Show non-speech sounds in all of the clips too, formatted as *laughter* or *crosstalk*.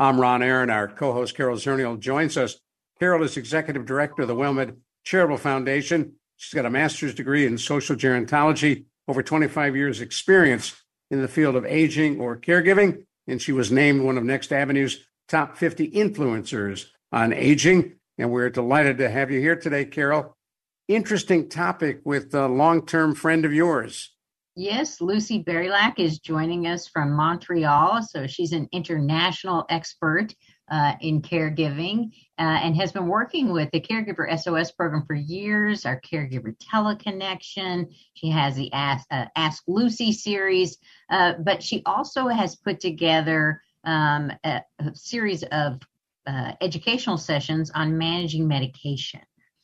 I'm Ron Aaron. Our co host Carol Zernial joins us. Carol is executive director of the WellMed Charitable Foundation. She's got a master's degree in social gerontology, over 25 years' experience in the field of aging or caregiving, and she was named one of Next Avenue's top 50 influencers on aging. And we're delighted to have you here today, Carol. Interesting topic with a long term friend of yours. Yes, Lucy Barylak is joining us from Montreal. So she's an international expert uh, in caregiving uh, and has been working with the Caregiver SOS program for years, our Caregiver Teleconnection. She has the Ask, uh, Ask Lucy series, uh, but she also has put together um, a, a, series of uh, educational sessions on managing medication.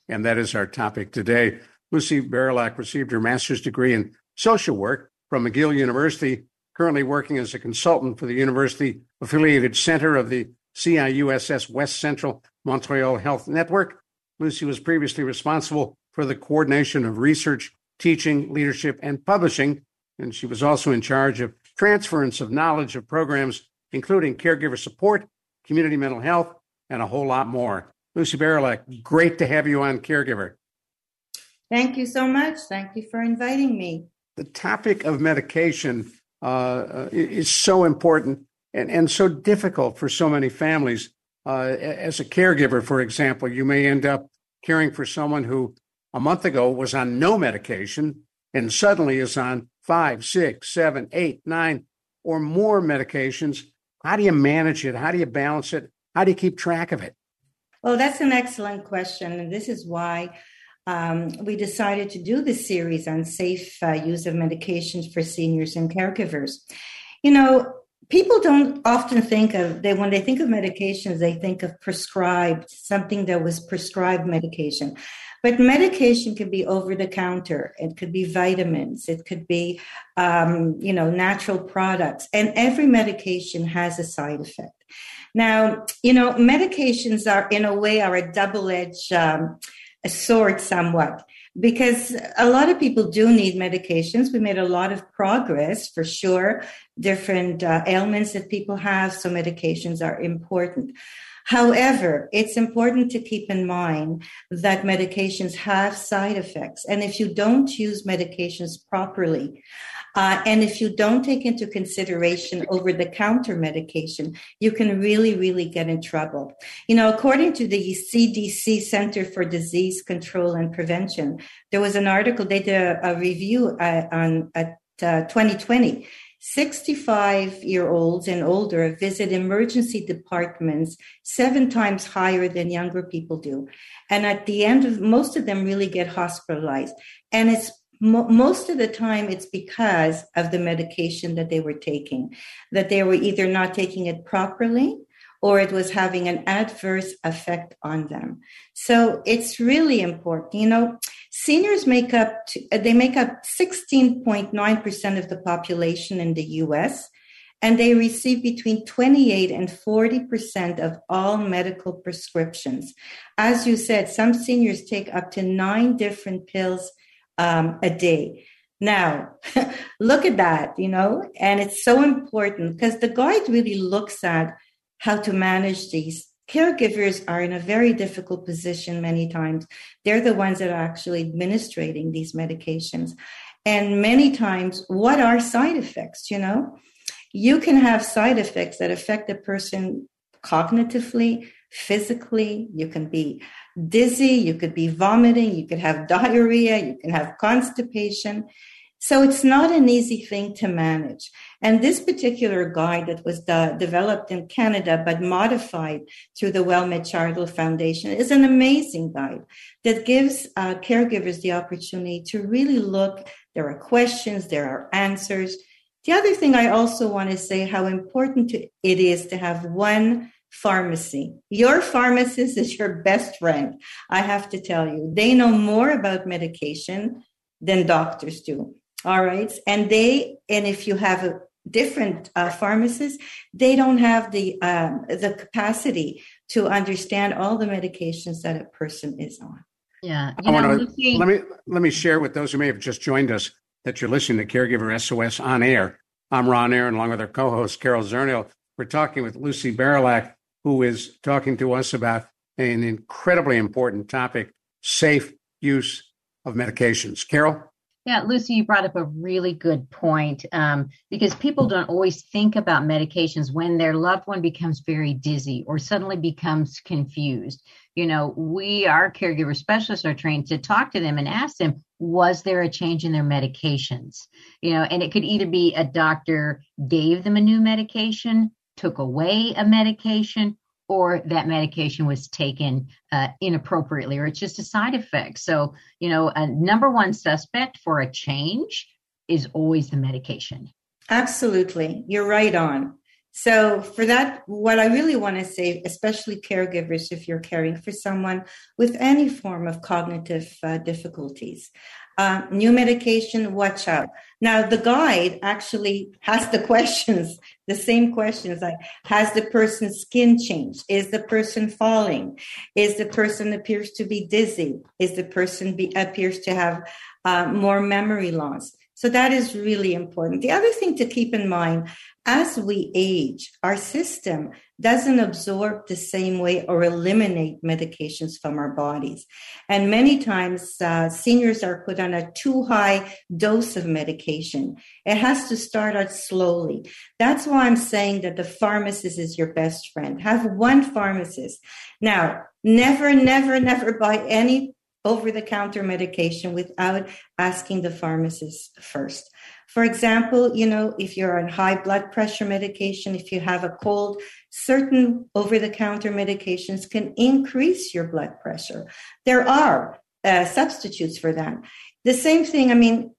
And that is our topic today. Lucy Barylak received her master's degree in social work from McGill University, currently working as a consultant for the university affiliated center of the CIUSSS West Central Montreal Health Network. Lucy was previously responsible for the coordination of research, teaching, leadership, and publishing, and she was also in charge of transference of knowledge of programs, including caregiver support, community mental health, and a whole lot more. Lucy Barylak, great to have you on Caregiver. Thank you so much. Thank you for inviting me the topic of medication uh, uh, is so important and, and so difficult for so many families. Uh, as a caregiver, for example, you may end up caring for someone who a month ago was on no medication and suddenly is on five, six, seven, eight, nine, or more medications. How do you manage it? How do you balance it? How do you keep track of it? Well, that's an excellent question. And this is why um, we decided to do this series on safe uh, use of medications for seniors and caregivers. You know, people don't often think of they when they think of medications, they think of prescribed something that was prescribed medication. But medication can be over the counter. It could be vitamins. It could be, um, you know, natural products. And every medication has a side effect. Now, you know, medications are in a way are a double edged. Um, a sword somewhat because a lot of people do need medications. We made a lot of progress for sure, different uh, ailments that people have, so medications are important. However, it's important to keep in mind that medications have side effects. And if you don't use medications properly, uh, and if you don't take into consideration over the counter medication, you can really, really get in trouble. You know, according to the CDC Center for Disease Control and Prevention, there was an article, they did a, a review uh, on at uh, 2020. 65 year olds and older visit emergency departments seven times higher than younger people do. And at the end of most of them really get hospitalized. And it's Mo- most of the time it's because of the medication that they were taking that they were either not taking it properly or it was having an adverse effect on them. So it's really important you know seniors make up they make up 16.9% of the population in the US and they receive between 28 and 40% of all medical prescriptions. As you said some seniors take up to 9 different pills um, a day. Now, *laughs* look at that, you know, and it's so important because the guide really looks at how to manage these. Caregivers are in a very difficult position many times. They're the ones that are actually administrating these medications. And many times, what are side effects, you know? you can have side effects that affect the person cognitively, physically. You can be dizzy, you could be vomiting, you could have diarrhea, you can have constipation. So it's not an easy thing to manage. And this particular guide that was de- developed in Canada but modified through the WellMed Charitable Foundation is an amazing guide that gives uh, caregivers the opportunity to really look. There are questions, there are answers. The other thing I also want to say how important it is to have one pharmacy. Your pharmacist is your best friend. I have to tell you, they know more about medication than doctors do. All right. And they, and if you have a different uh, pharmacists, they don't have the, um, the capacity to understand all the medications that a person is on. Yeah. You know, to, let me, let me share with those who may have just joined us that you're listening to Caregiver SOS on air. I'm Ron Aaron, along with our co-host Carol Zernial. We're talking with Lucy Barylak, who is talking to us about an incredibly important topic safe use of medications. Carol? Yeah, Lucy, you brought up a really good point um, because people don't always think about medications when their loved one becomes very dizzy or suddenly becomes confused. You know, we, our caregiver specialists, are trained to talk to them and ask them, was there a change in their medications? You know, and it could either be a doctor gave them a new medication, took away a medication, or that medication was taken uh, inappropriately or it's just a side effect. So, you know, a number one suspect for a change is always the medication. Absolutely. You're right on. So, for that, what I really want to say, especially caregivers, if you're caring for someone with any form of cognitive uh, difficulties, uh, new medication, watch out. Now, the guide actually has the questions, the same questions like Has the person's skin changed? Is the person falling? Is the person appears to be dizzy? Is the person be, appears to have uh, more memory loss? So that is really important. The other thing to keep in mind as we age, our system doesn't absorb the same way or eliminate medications from our bodies. And many times, uh, seniors are put on a too high dose of medication. It has to start out slowly. That's why I'm saying that the pharmacist is your best friend. Have one pharmacist. Now, never, never, never buy any over the counter medication without asking the pharmacist first. For example, you know, if you're on high blood pressure medication, if you have a cold, certain over the counter medications can increase your blood pressure. There are uh, substitutes for that. The same thing, I mean,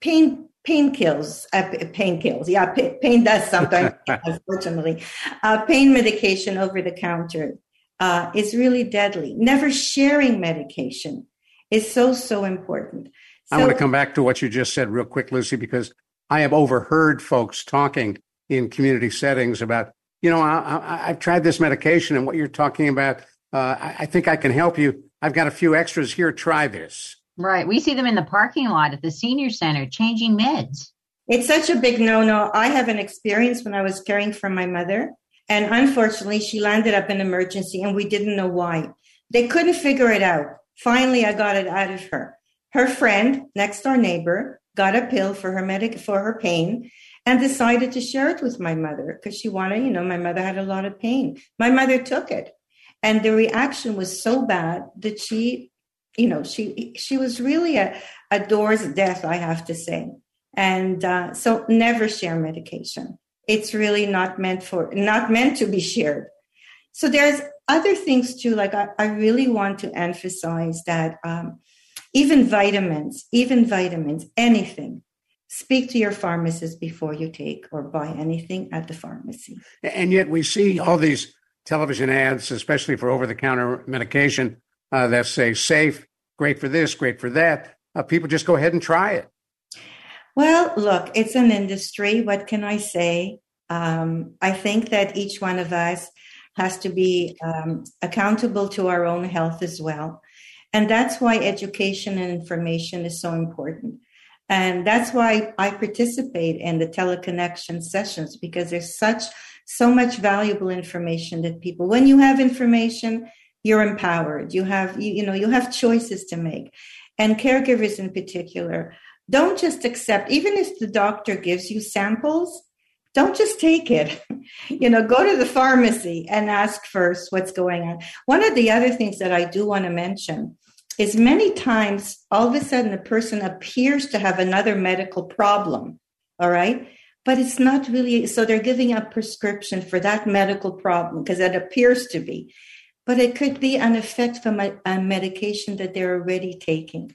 pain pain kills uh, pain kills yeah pain, pain does sometimes *laughs* unfortunately uh, pain medication over the counter uh, is really deadly never sharing medication is so so important I want to come back to what you just said real quick, Lucy, because I have overheard folks talking in community settings about, you know, I, have tried this medication and what you're talking about. Uh, I, I think I can help you. I've got a few extras here. Try this. Right. We see them in the parking lot at the senior center changing meds. It's such a big no no. I have an experience when I was caring for my mother. And unfortunately, she landed up in emergency and we didn't know why. They couldn't figure it out. Finally, I got it out of her. Her friend, next door neighbor, got a pill for her medic for her pain and decided to share it with my mother because she wanted, you know, my mother had a lot of pain. My mother took it. And the reaction was so bad that she, you know, she she was really a, a door's death, I have to say. And uh, so never share medication. It's really not meant for not meant to be shared. So there's other things too. Like I, I really want to emphasize that um, even vitamins, even vitamins, anything. Speak to your pharmacist before you take or buy anything at the pharmacy. And yet we see all these television ads, especially for over the counter medication, uh, that say safe, great for this, great for that. Uh, people just go ahead and try it. Well, look, it's an industry. What can I say? Um, I think that each one of us has to be um, accountable to our own health as well. And that's why education and information is so important. And that's why I participate in the teleconnection sessions because there's such, so much valuable information that people, when you have information, you're empowered. You have, you, you know, you have choices to make. And caregivers in particular, don't just accept, even if the doctor gives you samples, don't just take it. *laughs* you know, go to the pharmacy and ask first what's going on. One of the other things that I do want to mention is many times all of a sudden a person appears to have another medical problem. All right. But it's not really, so they're giving a prescription for that medical problem because it appears to be. But it could be an effect from a, a medication that they're already taking.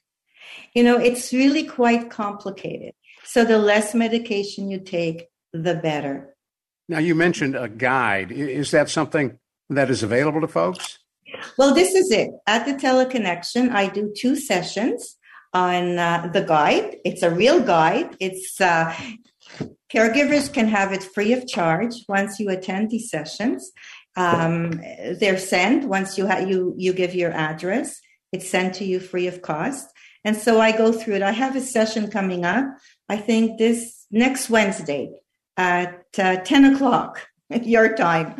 You know, it's really quite complicated. So the less medication you take, the better. Now, you mentioned a guide. Is that something that is available to folks? Well, this is it. At the teleconnection, I do two sessions on uh, the guide. It's a real guide. It's uh, caregivers can have it free of charge once you attend these sessions. Um, they're sent once you ha- you you give your address. It's sent to you free of cost. And so I go through it. I have a session coming up. I think this next Wednesday at uh, 10 o'clock *laughs* your time,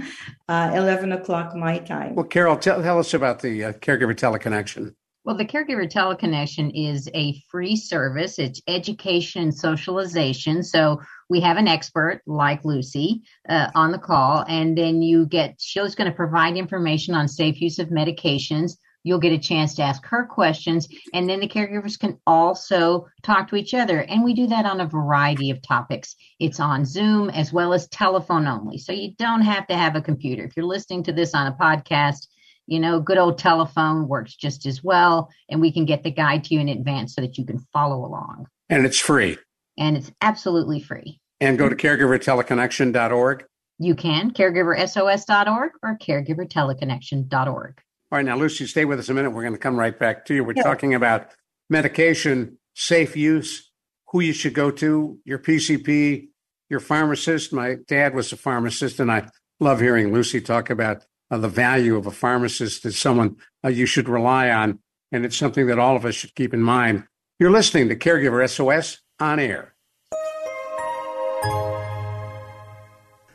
uh, 11 o'clock my time. Well, Carol, tell, tell us about the uh, Caregiver Teleconnection. Well, the Caregiver Teleconnection is a free service. It's education and socialization. So we have an expert like Lucy uh, on the call, and then you get, she's going to provide information on safe use of medications You'll get a chance to ask her questions, and then the caregivers can also talk to each other. And we do that on a variety of topics. It's on Zoom as well as telephone only. So you don't have to have a computer. If you're listening to this on a podcast, you know, good old telephone works just as well. And we can get the guide to you in advance so that you can follow along. And it's free. And it's absolutely free. And go to caregiverteleconnection.org. You can, caregiversos.org or caregiverteleconnection.org. All right, now, Lucy, stay with us a minute. We're going to come right back to you. We're yeah. talking about medication, safe use, who you should go to, your PCP, your pharmacist. My dad was a pharmacist, and I love hearing Lucy talk about uh, the value of a pharmacist as someone uh, you should rely on. And it's something that all of us should keep in mind. You're listening to Caregiver SOS on air.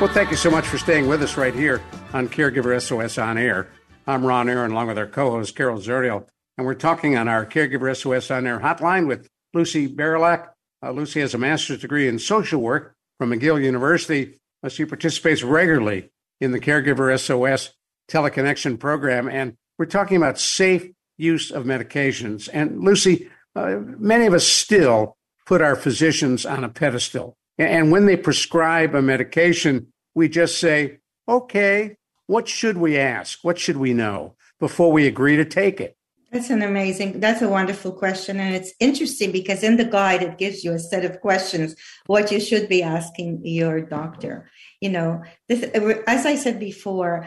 Well, thank you so much for staying with us right here on Caregiver SOS On Air. I'm Ron Aaron, along with our co host, Carol Zernial, and we're talking on our Caregiver SOS On Air hotline with Lucy Barylak. Uh, Lucy has a master's degree in social work from McGill University. Uh, she participates regularly in the Caregiver SOS teleconnection program, and we're talking about safe use of medications. And Lucy, uh, many of us still put our physicians on a pedestal. And when they prescribe a medication, we just say, okay, what should we ask? What should we know before we agree to take it? That's an amazing, that's a wonderful question. And it's interesting because in the guide, it gives you a set of questions, what you should be asking your doctor. You know, this, as I said before,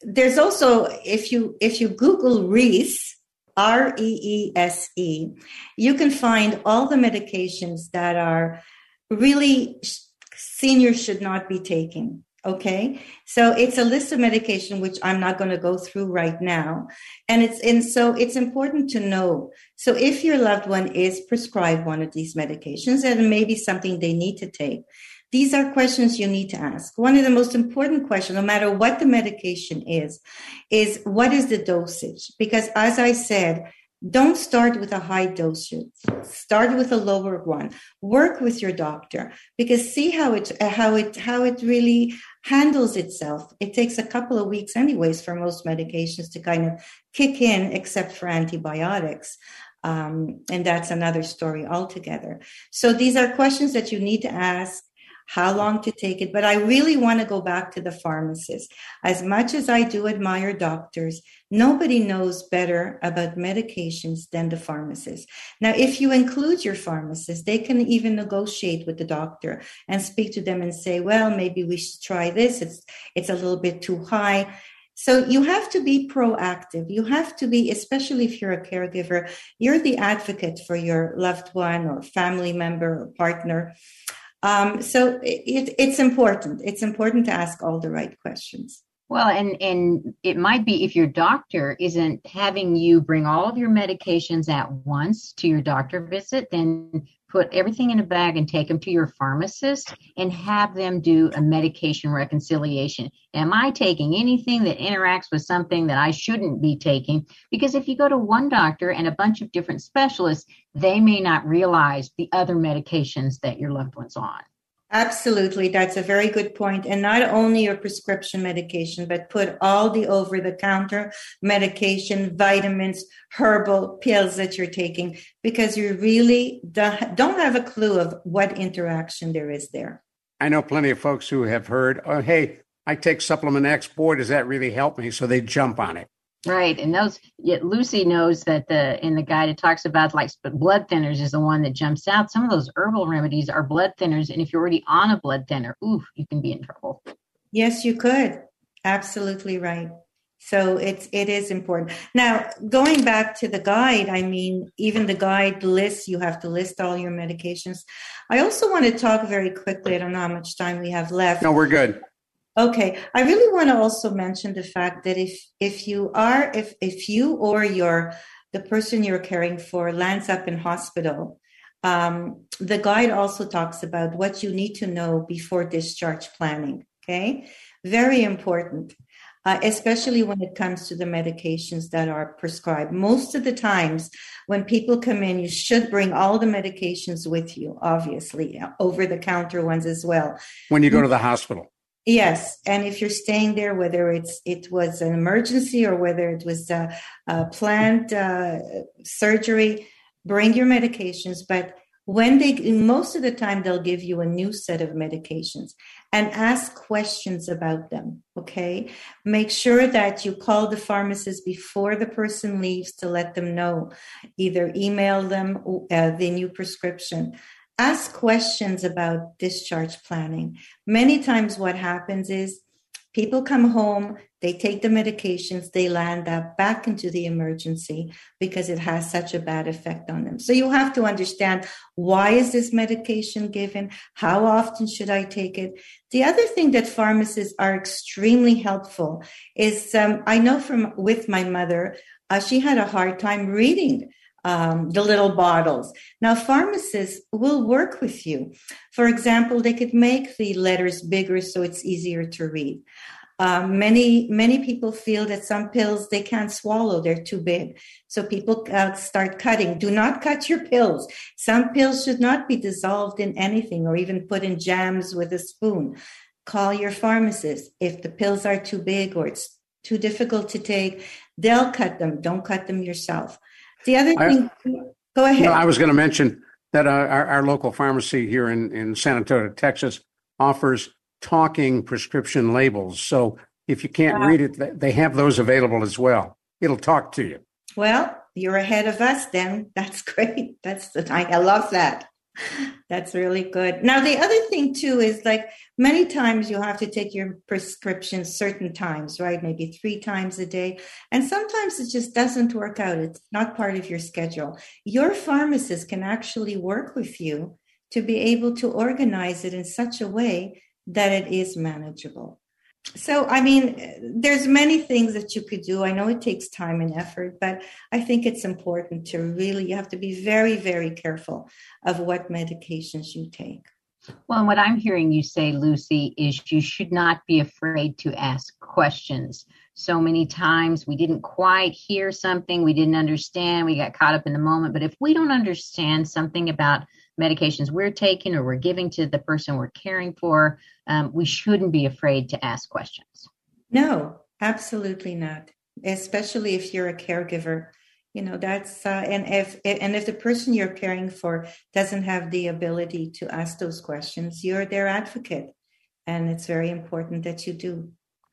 there's also, if you, if you Google Reese, R E E S E, you can find all the medications that are really seniors should not be taking. Okay. So it's a list of medication, which I'm not going to go through right now. And it's, and so it's important to know. So if your loved one is prescribed one of these medications and maybe something they need to take, these are questions you need to ask. One of the most important questions, no matter what the medication is, is what is the dosage? Because as I said, don't start with a high dosage. Start with a lower one. Work with your doctor because see how it how it how it really handles itself. It takes a couple of weeks, anyways, for most medications to kind of kick in, except for antibiotics. Um, and that's another story altogether. So these are questions that you need to ask. How long to take it. But I really want to go back to the pharmacist. As much as I do admire doctors, nobody knows better about medications than the pharmacist. Now, if you include your pharmacist, they can even negotiate with the doctor and speak to them and say, well, maybe we should try this. It's, it's a little bit too high. So you have to be proactive. You have to be, especially if you're a caregiver, you're the advocate for your loved one or family member or partner. Um, so it, it's important. It's important to ask all the right questions. Well, and and it might be if your doctor isn't having you bring all of your medications at once to your doctor visit, then put everything in a bag and take them to your pharmacist and have them do a medication reconciliation. Am I taking anything that interacts with something that I shouldn't be taking? Because if you go to one doctor and a bunch of different specialists, they may not realize the other medications that your loved one's on. Absolutely. That's a very good point. And not only your prescription medication, but put all the over the counter medication, vitamins, herbal pills that you're taking, because you really don't have a clue of what interaction there is there. I know plenty of folks who have heard, oh, hey, I take supplement X. Boy, does that really help me? So they jump on it. Right, and those yet Lucy knows that the in the guide it talks about like blood thinners is the one that jumps out. Some of those herbal remedies are blood thinners, and if you're already on a blood thinner, oof, you can be in trouble. Yes, you could. Absolutely right. So it's it is important. Now, going back to the guide, I mean, even the guide lists you have to list all your medications. I also want to talk very quickly. I don't know how much time we have left. No, we're good. Okay, I really want to also mention the fact that if if you are if if you or your the person you're caring for lands up in hospital, um, the guide also talks about what you need to know before discharge planning. Okay, very important. Uh, especially when it comes to the medications that are prescribed. Most of the times, when people come in, you should bring all the medications with you, obviously, over the counter ones as well. When you go to the hospital. Yes, and if you're staying there, whether it's it was an emergency or whether it was a, a planned uh, surgery, bring your medications. But when they most of the time they'll give you a new set of medications and ask questions about them. Okay, make sure that you call the pharmacist before the person leaves to let them know. Either email them uh, the new prescription ask questions about discharge planning. Many times, what happens is people come home, they take the medications, they land up back into the emergency because it has such a bad effect on them. So you have to understand why is this medication given? How often should I take it? The other thing that pharmacists are extremely helpful is um, I know from with my mother, uh, she had a hard time reading um, the little bottles. Now, pharmacists will work with you. For example, they could make the letters bigger so it's easier to read. Um, many many people feel that some pills they can't swallow; they're too big. So people uh, start cutting. Do not cut your pills. Some pills should not be dissolved in anything or even put in jams with a spoon. Call your pharmacist if the pills are too big or it's too difficult to take. They'll cut them. Don't cut them yourself. The other thing, I, go ahead. I was going to mention that uh, our, our, local pharmacy here in, in San Antonio, Texas, offers talking prescription labels. So if you can't read it, they have those available as well. It'll talk to you. Well, you're ahead of us then. That's *laughs* great. That's the I love that. That's really good. Now, the other thing too is like many times you have to take your prescription certain times, right? Maybe three times a day. And sometimes it just doesn't work out. It's not part of your schedule. Your pharmacist can actually work with you to be able to organize it in such a way that it is manageable so i mean there's many things that you could do. I know it takes time and effort but i think it's important to really you have to be very very careful of what medications you take. Well what i'm hearing you say lucy is you should not be afraid to ask questions. So many times we didn't quite hear something we didn't understand we got caught up in the moment. But if we don't understand something about medications we're taking or we're giving to the person we're caring for, um, we shouldn't be afraid to ask questions. No, absolutely not. Especially if you're a caregiver, you know that's uh, and if and if the person you're caring for doesn't have the ability to ask those questions you're their advocate and it's very important that you do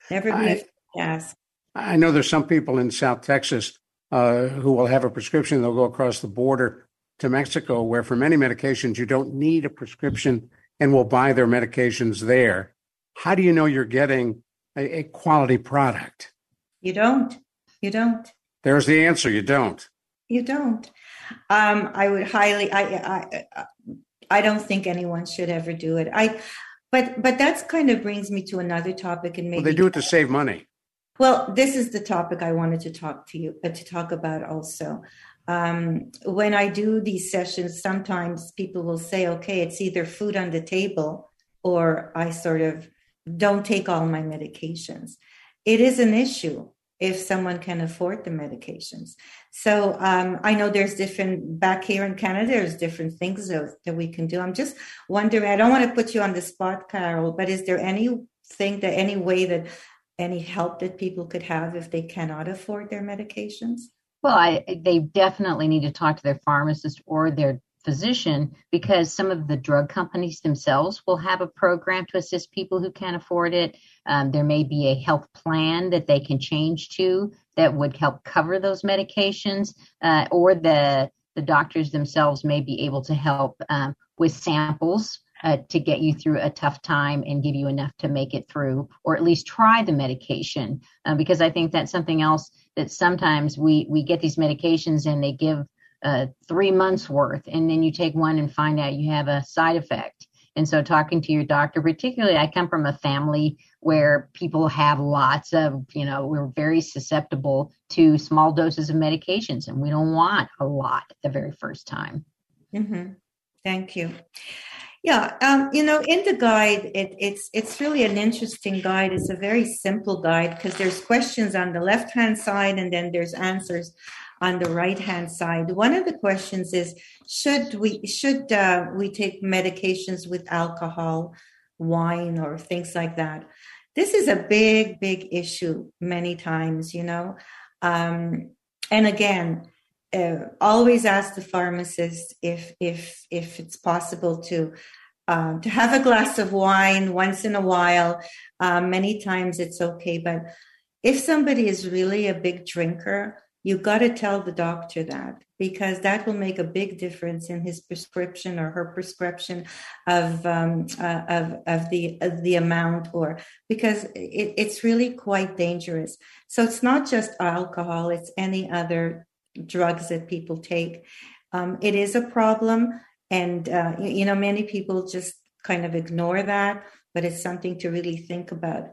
never be afraid to ask i know there's some people in south texas uh, who will have a prescription they'll go across the border to mexico where for many medications you don't need a prescription and will buy their medications there how do you know you're getting a, a quality product you don't you don't there's the answer. You don't. You don't. Um, I would highly. I, I. I don't think anyone should ever do it. I. But but that's kind of brings me to another topic, and maybe well, they do it to save money. Well, this is the topic I wanted to talk to you uh, to talk about also. Um, when I do these sessions, sometimes people will say, "Okay, it's either food on the table, or I sort of don't take all my medications." It is an issue if someone can afford the medications. So um, I know there's different back here in Canada. There's different things that, that we can do. I'm just wondering. I don't want to put you on the spot, Carol, but is there anything that any way that any help that people could have if they cannot afford their medications? Well, I, they definitely need to talk to their pharmacist or their physician because some of the drug companies themselves will have a program to assist people who can't afford it. Um, there may be a health plan that they can change to that would help cover those medications, uh, or the the doctors themselves may be able to help um, with samples uh, to get you through a tough time and give you enough to make it through, or at least try the medication. Uh, because I think that's something else that sometimes we we get these medications and they give uh, three months worth, and then you take one and find out you have a side effect. And so, talking to your doctor, particularly, I come from a family where people have lots of, you know, we're very susceptible to small doses of medications, and we don't want a lot the very first time. Mm-hmm. Thank you. Yeah, um, you know, in the guide, it, it's it's really an interesting guide. It's a very simple guide because there's questions on the left hand side, and then there's answers on the right hand side. One of the questions is should we should uh, we take medications with alcohol, wine, or things like that? This is a big, big issue many times, you know. Um, and again, uh, always ask the pharmacist if if if it's possible to uh, to have a glass of wine once in a while. Uh, many times it's okay, but if somebody is really a big drinker, you got to tell the doctor that because that will make a big difference in his prescription or her prescription of um, uh, of of the of the amount or because it, it's really quite dangerous. So it's not just alcohol; it's any other drugs that people take. Um, it is a problem, and uh, you know many people just kind of ignore that, but it's something to really think about.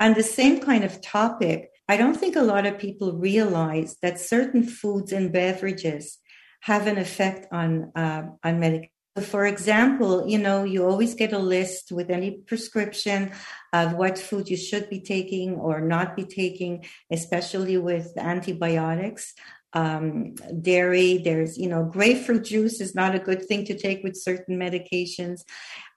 On the same kind of topic, I don't think a lot of people realize that certain foods and beverages have an effect on uh, on medication. For example, you know, you always get a list with any prescription of what food you should be taking or not be taking, especially with antibiotics. Um, dairy, there's, you know, grapefruit juice is not a good thing to take with certain medications.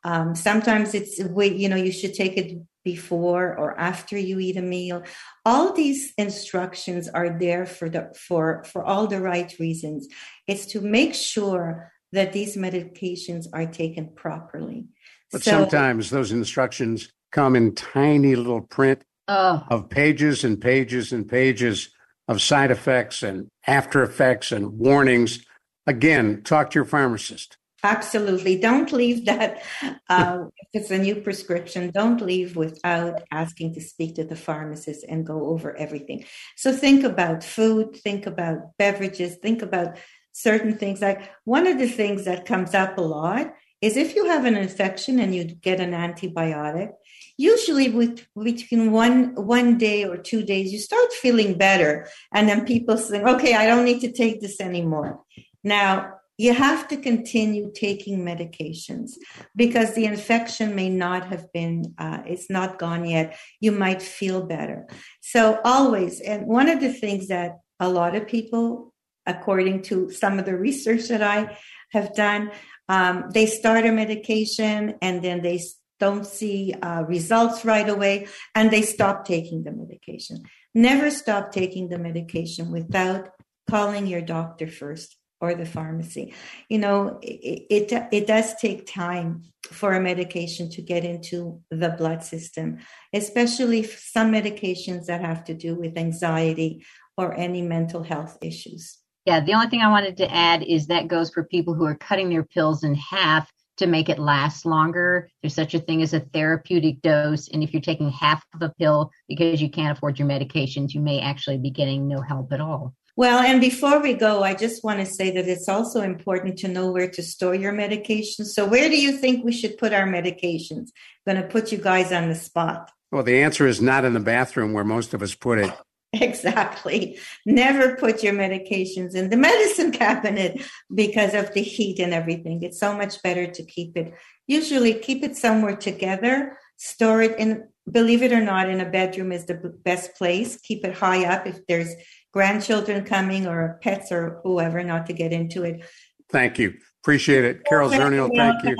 Um, sometimes it's, you know, you should take it before or after you eat a meal all these instructions are there for the for for all the right reasons it's to make sure that these medications are taken properly but so, sometimes those instructions come in tiny little print oh. of pages and pages and pages of side effects and after effects and warnings again talk to your pharmacist Absolutely. Don't leave that. Uh, if it's a new prescription, don't leave without asking to speak to the pharmacist and go over everything. So think about food, think about beverages, think about certain things. Like one of the things that comes up a lot is if you have an infection and you get an antibiotic, usually with, between one one day or two days, you start feeling better. And then people say, okay, I don't need to take this anymore. Now, you have to continue taking medications because the infection may not have been uh, it's not gone yet you might feel better so always and one of the things that a lot of people according to some of the research that i have done um, they start a medication and then they don't see uh, results right away and they stop taking the medication never stop taking the medication without calling your doctor first or the pharmacy. You know, it, it, it does take time for a medication to get into the blood system, especially some medications that have to do with anxiety or any mental health issues. Yeah, the only thing I wanted to add is that goes for people who are cutting their pills in half to make it last longer. There's such a thing as a therapeutic dose. And if you're taking half of a pill because you can't afford your medications, you may actually be getting no help at all. Well, and before we go, I just want to say that it's also important to know where to store your medications. So, where do you think we should put our medications? I'm going to put you guys on the spot. Well, the answer is not in the bathroom where most of us put it. *laughs* Exactly. Never put your medications in the medicine *laughs* cabinet because of the heat and everything. It's so much better to keep it, usually, keep it somewhere together, store it in, believe it or not, in a bedroom is the best place. Keep it high up if there's grandchildren coming or pets or whoever, not to get into it. Thank you. Appreciate it. Carol Zernial, thank you.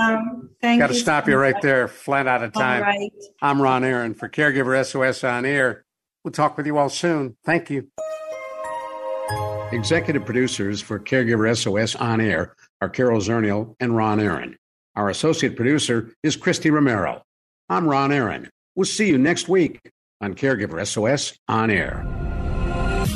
thank Got to stop so you right much. there, flat out of time. All right. I'm Ron Aaron for Caregiver SOS on Air. We'll talk with you all soon. Thank you. Executive producers for Caregiver SOS on Air are Carol Zernial and Ron Aaron. Our associate producer is Christy Romero. I'm Ron Aaron. We'll see you next week on Caregiver SOS on Air.